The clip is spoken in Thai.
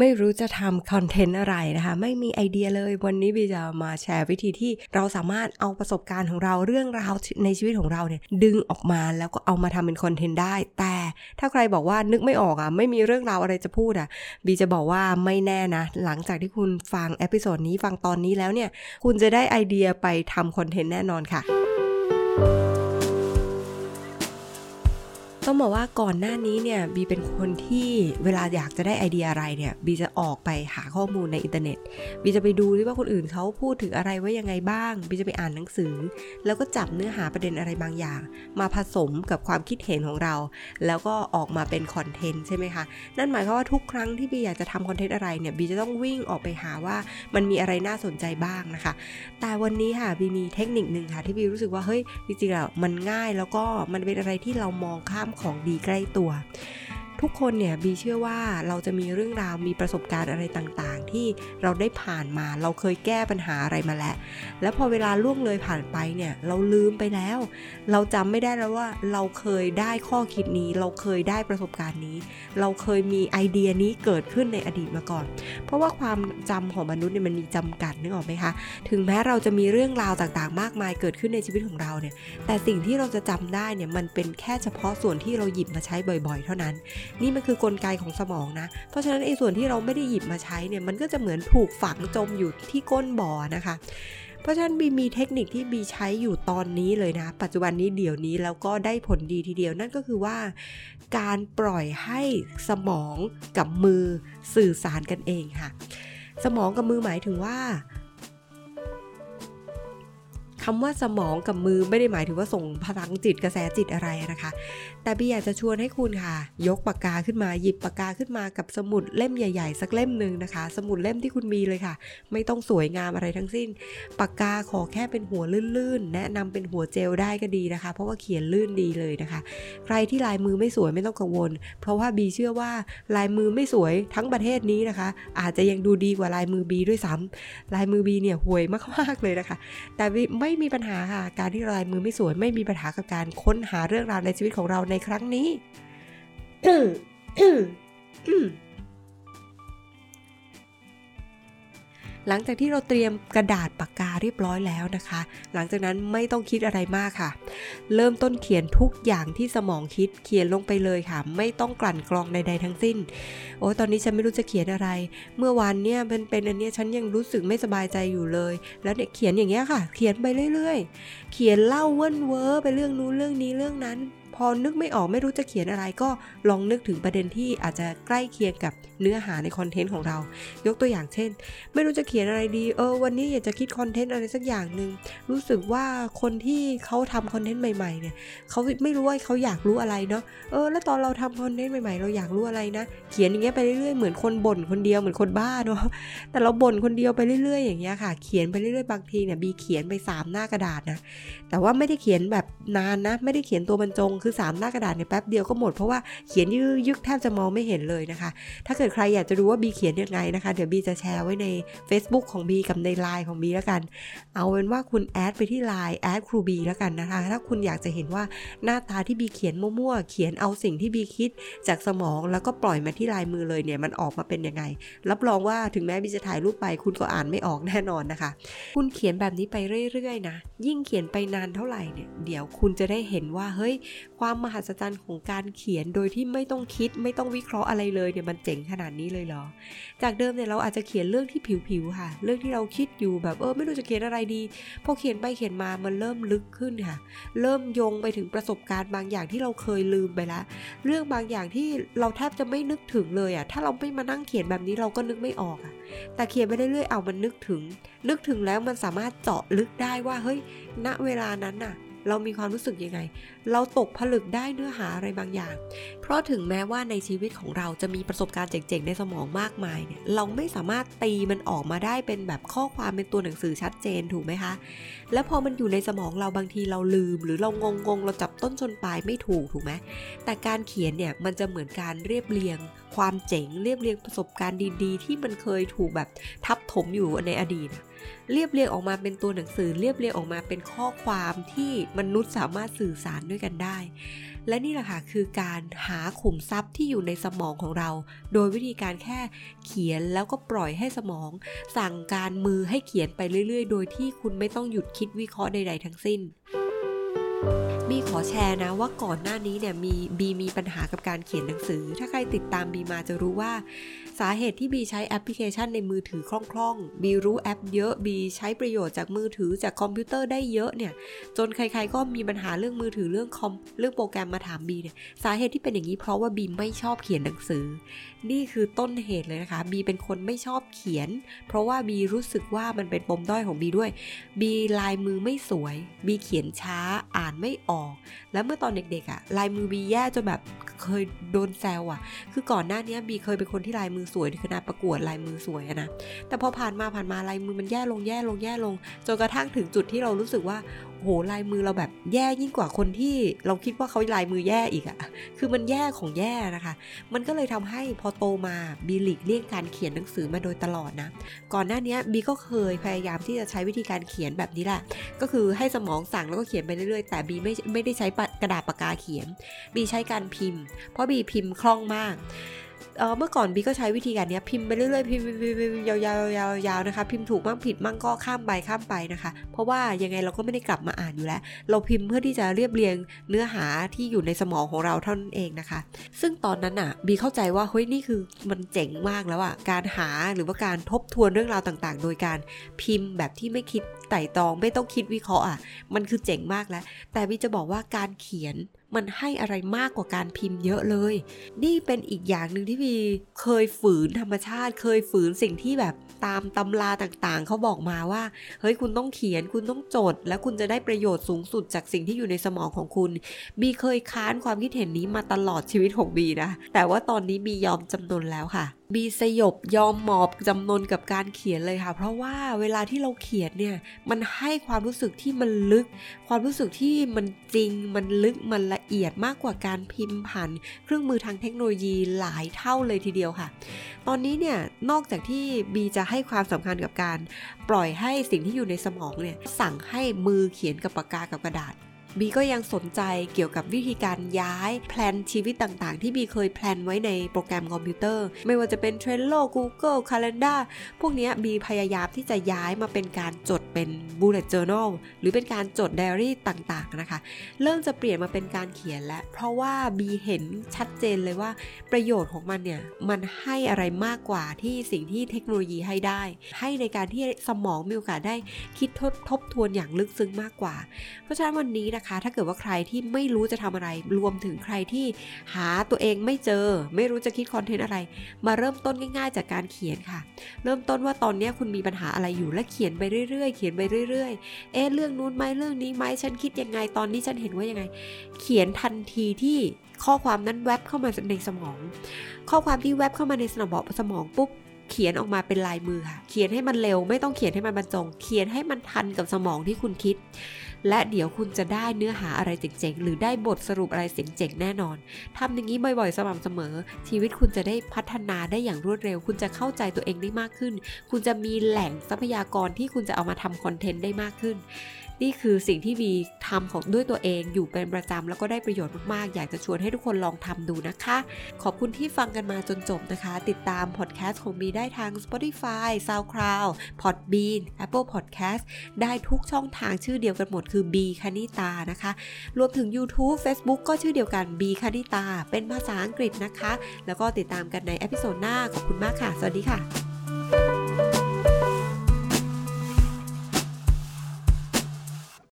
ไม่รู้จะทำคอนเทนต์อะไรนะคะ ไม่มีไอเดียเลยวันนี้บีจะมาแชร์วิธีที่เราสามารถเอาประสบการณ์ของเราเรื่องราวในชีวิตของเราเนี่ยดึงออกมาแล้วก็เอามาทำเป็นคอนเทนต์ได้ แต่ถ้าใครบอกว่านึกไม่ออกอะไม่มีเรื่องราวอะไรจะพูดอะบีจะบอกว่าไม่แน่นะ หลังจากที่คุณฟัง episode นี้ฟังตอนนี้แล้วเนี่ยคุณจะได้ไอเดียไปทำคอนเทนต์แน่นอนค่ะ ต้องบอกว่าก่อนหน้านี้เนี่ยบีเป็นคนที่เวลาอยากจะได้ไอเดียอะไรเนี่ยบีจะออกไปหาข้อมูลในอินเทอร์เน็ตบีจะไปดูที่ว่าคนอื่นเขาพูดถึงอะไรไว้ยังไงบ้างบีจะไปอ่านหนังสือ แล้วก็จับเนื้อหาประเด็นอะไรบางอย่าง มาผสมกับความคิดเห็นของเรา แล้วก็ออกมาเป็นคอนเทนต์ใช่ไหมคะนั่นหมายความว่าทุกครั้งที่บีอยากจะทำคอนเทนต์อะไรเนี่ยบีจะต้องวิ่งออกไปหาว่ามันมีอะไรน่าสนใจบ้างนะคะ แต่วันนี้ค่ะบีมีเทคนิคหนึ่งค่ะที่บีรู้สึกว่าเฮ้ยจริงๆแล้วมันง่ายแล้วก็มันเป็นอะไรที่เรามองข้ามของดีใกล้ตัว ทุกคนเนี่ยบีเชื่อว่าเราจะมีเรื่องราวมีประสบการณ์อะไรต่างๆ ที่เราได้ผ่านมาเราเคยแก้ปัญหาอะไรมาแล้ว แล้วพอเวลาล่วงเลยผ่านไปเนี่ยเราลืมไปแล้ว เราจำไม่ได้แล้วว่าเราเคยได้ข้อคิดนี้ เราเคยได้ประสบการณ์นี้ เราเคยมีไอเดียนี้เกิดขึ้นในอดีตมาก่อน เพราะว่าความจำของมนุษย์เนี่ยมันมีจำกัดนึกออกไหมคะถึงแม้เราจะมีเรื่องราวต่างๆ มากมายเกิดขึ้นในชีวิตของเราเนี่ยแต่สิ่งที่เราจะจำได้เนี่ยมันเป็นแค่เฉพาะส่วนที่เราหยิบมาใช้บ่อย ๆ เท่านั้นนี่มันคือกลไกของสมองนะ เพราะฉะนั้นไอ้ส่วนที่เราไม่ได้หยิบมาใช้เนี่ยมันก็จะเหมือนถูกฝังจมอยู่ที่ก้นบ่อนะคะ เพราะฉะนั้นบีมีเทคนิคที่บีใช้อยู่ตอนนี้เลยนะ ปัจจุบันนี้เดี๋ยวนี้แล้วก็ได้ผลดีทีเดียวนั่นก็คือว่า การปล่อยให้สมองกับมือสื่อสารกันเองค่ะ สมองกับมือหมายถึงว่า คำว่าสมองกับมือไม่ได้หมายถึงว่าส่งพลังจิตกระแสจิตอะไรนะคะ แต่พี่อยากจะชวนให้คุณค่ะ ยกปากกาขึ้นมาหยิบปากกาขึ้นมากับสมุดเล่มใหญ่ ๆ สักเล่มหนึ่งนะคะ สมุดเล่มที่คุณมีเลยค่ะ ไม่ต้องสวยงามอะไรทั้งสิ้น ปากกาขอแค่เป็นหัวลื่นๆ แนะนำเป็นหัวเจลได้ก็ดีนะคะ เพราะว่าเขียนลื่นดีเลยนะคะ ใครที่ลายมือไม่สวยไม่ต้องกังวล เพราะว่าบีเชื่อว่าลายมือไม่สวยทั้งประเทศนี้นะคะ อาจจะยังดูดีกว่าลายมือบีด้วยซ้ำลายมือบีเนี่ยห่วยมากๆเลยนะคะ แต่ไม่ม่มีปัญหาค่ะ การที่ลายมือไม่สวยไม่มีปัญหากับการค้นหาเรื่องราวในชีวิตของเราในครั้งนี้ หลังจากที่เราเตรียมกระดาษปากกาเรียบร้อยแล้วนะคะ หลังจากนั้นไม่ต้องคิดอะไรมากค่ะ เริ่มต้นเขียนทุกอย่างที่สมองคิดเขียนลงไปเลยค่ะ ไม่ต้องกลั่นกรองใด ๆ ทั้งสิ้น โอ้ตอนนี้ฉันไม่รู้จะเขียนอะไร เมื่อวานเนี่ยเป็นเป็นอันนี้ฉันยังรู้สึกไม่สบายใจอยู่เลย แล้วเนี่ยเขียนอย่างเงี้ยค่ะ เขียนไปเรื่อย ๆ เขียนเล่าเว้นเวอร์ไปเรื่องนู้นเรื่องนี้เรื่องนั้น อนึกไม่ออกไม่รู้จะเขียนอะไรก็ลองนึกถึงประเด็นที่อาจจะใกล้เคียงกับเนื้อหาในคอนเทนต์ของเรา ยกตัวอย่างเช่น ไม่รู้จะเขียนอะไรดี เออ วันนี้อยากจะคิดคอนเทนต์อะไรสักอย่างหนึ่งรู้สึกว่าคนที่เขาทำคอนเทนต์ใหม่ๆเนี่ยเขาไม่รู้ว่าเขาอยากรู้อะไรเนาะเออ แล้วตอนเราทำคอนเทนต์ใหม่ๆ เราอยากรู้อะไรนะ เขียนอย่างเงี้ยไปเรื่อยๆเหมือนคนบ่นคนเดียวเหมือนคนบ้าเนาะแต่เราบ่นคนเดียวไปเรื่อยๆ อย่างเงี้ยค่ะ เขียนไปเรื่อยๆบางทีเนี่ยบีเขียนไป 3 หน้ากระดาษนะแต่ว่าไม่ได้เขียนแบบนานนะ ไม่ได้เขียนตัวบรรจงคือ3หน้ากระดาษเนี่ยแป๊บเดียวก็หมดเพราะว่าเขียนยืยึกแทบจะมองไม่เห็นเลยนะคะ ถ้าเกิดใครอยากจะรู้ว่าบีเขียนยังไงนะคะ เดี๋ยวบีจะแชร์ไว้ใน Facebook ของบีกับในไลน์ของบีแล้วกัน เอาเป็นว่าคุณ add ไปที่ไลน์แอดครูบีแล้วกันนะคะ ถ้าคุณอยากจะเห็นว่าหน้าตาที่บีเขียนมั่วๆ เขียนเอาสิ่งที่บีคิดจากสมองแล้วก็ปล่อยมาที่ลายมือเลยเนี่ยมันออกมาเป็นยังไง รับรองว่าถึงแม้บีจะถ่ายรูปไป คุณก็อ่านไม่ออกแน่นอนนะคะ คุณเขียนแบบนี้ไปเรื่อยๆนะ ยิ่งเขียนไปนานเท่าไหร่เนี่ย เดี๋ยวคุณจะได้เห็นว่าเฮ้ยความมหัศจรรย์ของการเขียนโดยที่ไม่ต้องคิดไม่ต้องวิเคราะห์อะไรเลยเนี่ยมันเจ๋งขนาดนี้เลยเหรอ จากเดิมเนี่ยเราอาจจะเขียนเรื่องที่ผิวๆค่ะ เรื่องที่เราคิดอยู่แบบเออไม่รู้จะเขียนอะไรดีพอเขียนไปเขียนมามันเริ่มลึกขึ้นค่ะ เริ่มโยงไปถึงประสบการณ์บางอย่างที่เราเคยลืมไปล้วเรื่องบางอย่างที่เราแทบจะไม่นึกถึงเลยอะถ้าเราไม่มานั่งเขียนแบบนี้เราก็นึกไม่ออกอะแต่เขียนไปเรื่อยๆเอามันนึกถึง นึกถึงแล้วมันสามารถเจาะลึกได้ว่าเฮ้ยณเวลานั้นน่ะ เรามีความรู้สึกยังไง เราตกผลึกได้เนื้อหาอะไรบางอย่าง เพราะถึงแม้ว่าในชีวิตของเราจะมีประสบการณ์เจ๋งๆ ในสมองมากมายเนี่ย เราไม่สามารถตีมันออกมาได้เป็นแบบข้อความเป็นตัวหนังสือชัดเจนถูกไหมคะ แล้วพอมันอยู่ในสมองเราบางทีเราลืม หรือเรางงงเราจับต้นชนปลายไม่ถูกถูกไหมแต่การเขียนเนี่ยมันจะเหมือนการเรียบเรียง ความเจ๋งเรียบเรียงประสบการณ์ดีๆ ที่มันเคยถูกแบบทับถมอยู่ในอดีต เรียบเรียงออกมาเป็นตัวหนังสือ เรียบเรียงออกมาเป็นข้อความที่มนุษย์สามารถสื่อสารด้วยกันได้ และนี่แหละค่ะคือการหาขุมทรัพย์ที่อยู่ในสมองของเรา โดยวิธีการแค่เขียนแล้วก็ปล่อยให้สมอง สั่งการมือให้เขียนไปเรื่อย ๆ โดยที่คุณไม่ต้องหยุดคิดวิเคราะห์ใด ๆ ทั้งสิ้น บีขอแชร์นะว่าก่อนหน้านี้เนี่ยมีบีมีปัญหากับการเขียนหนังสือ ถ้าใครติดตามบีมาจะรู้ว่าสาเหตุที่บีใช้แอปพลิเคชันในมือถือคล่องๆ บีรู้แอปเยอะบีใช้ประโยชน์จากมือถือจากคอมพิวเตอร์ได้เยอะเนี่ยจนใครๆก็มีปัญหาเรื่องมือถือเรื่องคอมเรื่องโปรแกรมมาถามบีเนี่ยสาเหตุที่เป็นอย่างนี้เพราะว่าบีไม่ชอบเขียนหนังสือ นี่คือต้นเหตุเลยนะคะบีเป็นคนไม่ชอบเขียน เพราะว่าบีรู้สึกว่ามันเป็นปมด้อยของบีด้วยบีลายมือไม่สวยบีเขียนช้าอ่านไม่ออกแล้วเมื่อตอนเด็กๆอะ่ะลายมือบีแย่จนแบบเคยโดนแซวอะ่ะ คือก่อนหน้านี้บีเคยเป็นคนที่ลายมือสวยในขณะประกวดลายมือสวยนะแต่พอผ่านมาผ่านมาลายมือมันแย่ลงแย่ลงแย่ลงจนกระทั่งถึงจุดที่เรารู้สึกว่า โหลายมือเราแบบแย่ยิ่งกว่าคนที่เราคิดว่าเขาลายมือแย่อีกอะคือมันแย่ของแย่นะคะ มันก็เลยทำให้พอโตมาบีหลีกเลี่ยงการเขียนหนังสือมาโดยตลอดนะ ก่อนหน้านี้บีก็เคยพยายามที่จะใช้วิธีการเขียนแบบนี้แหละ ก็คือให้สมองสั่งแล้วก็เขียนไปเรื่อยๆ แต่บีไม่ไม่ได้ใช้กระดาษปากกาเขียน บีใช้การพิมพ์ เพราะบีพิมพ์คล่องมาก เเมื่อก่อนบีก็ใช้วิธีการนี้พิมพ์ไปเรื่อยๆพิมพ์ยาวๆยาวๆนะคะ พิมพ์ถูกบ้างผิดบ้างก็ข้ามไปข้ามไปนะคะ เพราะว่ายังไงเราก็ไม่ได้กลับมาอ่านอยู่แล้ว เราพิมพ์เพื่อที่จะเรียบเรียงเนื้อหาที่อยู่ในสมองของเราเท่านั้นเองนะคะ ซึ่งตอนนั้นอะบีเข้าใจว่าเฮ้ยนี่คือมันเจ๋งมากแล้วอะการหาหรือว่าการทบทวนเรื่องราวต่างๆ โดยการพิมพ์แบบที่ไม่คิดไต่ตองไม่ต้องคิดวิเคราะห์อะมันคือเจ๋งมากแล้ว แต่บีจะบอกว่าการเขียน มันให้อะไรมากกว่าการพิมพ์เยอะเลย นี่เป็นอีกอย่างหนึ่งที่วีเคยฝืนธรรมชาติ เคยฝืนสิ่งที่แบบตามตำราต่างๆ เขาบอกมาว่า เฮ้ยคุณต้องเขียนคุณต้องจด แล้วคุณจะได้ประโยชน์สูงสุดจากสิ่งที่อยู่ในสมองของคุณบีเคยค้านความคิดเห็นนี้มาตลอดชีวิตของบีนะแต่ว่าตอนนี้บียอมจำนนแล้วค่ะ บีสยบยอมหมอบจำนนกับการเขียนเลยค่ะ เพราะว่าเวลาที่เราเขียนเนี่ย มันให้ความรู้สึกที่มันลึก ความรู้สึกที่มันจริง มันลึก มันละเอียดมากกว่าการพิมพ์ผ่านเครื่องมือทางเทคโนโลยีหลายเท่าเลยทีเดียวค่ะ ตอนนี้เนี่ย นอกจากที่บีจะให้ความสำคัญกับการ ปล่อยให้สิ่งที่อยู่ในสมองเนี่ย สั่งให้มือเขียนกับปากกากับกระดาษ บีก็ยังสนใจเกี่ยวกับวิธีการย้าย plan ชีวิตต่างๆ ที่บีเคย plan ไว้ในโปรแกรมคอมพิวเตอร์ ไม่ว่าจะเป็น Trello Google Calendar พวกนี้บีพยายามที่จะย้ายมาเป็นการจดเป็น bullet journal หรือเป็นการจดไดอารี่ต่างๆนะคะ เริ่มจะเปลี่ยนมาเป็นการเขียนแล้ว เพราะว่าบีเห็นชัดเจนเลยว่าประโยชน์ของมันเนี่ย มันให้อะไรมากกว่าที่สิ่งที่เทคโนโลยีให้ได้ ให้ในการที่สมองมีโอกาสได้คิดทบทบทวนอย่างลึกซึ้งมากกว่า เพราะฉะนั้นวันนี้นะะคะ ถ้าเกิดว่าใครที่ไม่รู้จะทำอะไร รวมถึงใครที่หาตัวเองไม่เจอ ไม่รู้จะคิดคอนเทนต์อะไร มาเริ่มต้นง่ายๆ จากการเขียนค่ะ เริ่มต้นว่าตอนนี้คุณมีปัญหาอะไรอยู่และเขียนไปเรื่อยๆ เขียนไปเรื่อยๆ เอ๊ะเรื่องนู้นไหมเรื่องนี้ไหมฉันคิดยังไงตอนนี้ฉันเห็นว่ายังไง เขียนทันทีที่ข้อความนั้นแวบเข้ามาในสมอง ข้อความที่แวบเข้ามาในสมองสมองปุ๊บเขียนออกมาเป็นลายมือค่ะ เขียนให้มันเร็ว ไม่ต้องเขียนให้มันบรรจง เขียนให้มันทันกับสมองที่คุณคิด และเดี๋ยวคุณจะได้เนื้อหาอะไรเจ๋งๆ หรือได้บทสรุปอะไรเจ๋งๆ แน่นอนทำอย่างนี้บ่อยๆ สม่ำเสมอ ชีวิตคุณจะได้พัฒนาได้อย่างรวดเร็ว คุณจะเข้าใจตัวเองได้มากขึ้น คุณจะมีแหล่งทรัพยากรที่คุณจะเอามาทำคอนเทนต์ได้มากขึ้นนี่คือสิ่งที่วีทำของด้วยตัวเองอยู่เป็นประจำแล้วก็ได้ประโยชน์มากๆ อยากจะชวนให้ทุกคนลองทำดูนะคะ ขอบคุณที่ฟังกันมาจนจบนะคะ ติดตามพอดแคสต์ของบีได้ทาง Spotify, SoundCloud, Podbean, Apple Podcast ได้ทุกช่องทางชื่อเดียวกันหมดคือบีคณิตานะคะ รวมถึง YouTube Facebook ก็ชื่อเดียวกันบีคณิตา เป็นภาษาอังกฤษนะคะ แล้วก็ติดตามกันใน episode หน้า ขอบคุณมากค่ะ สวัสดีค่ะ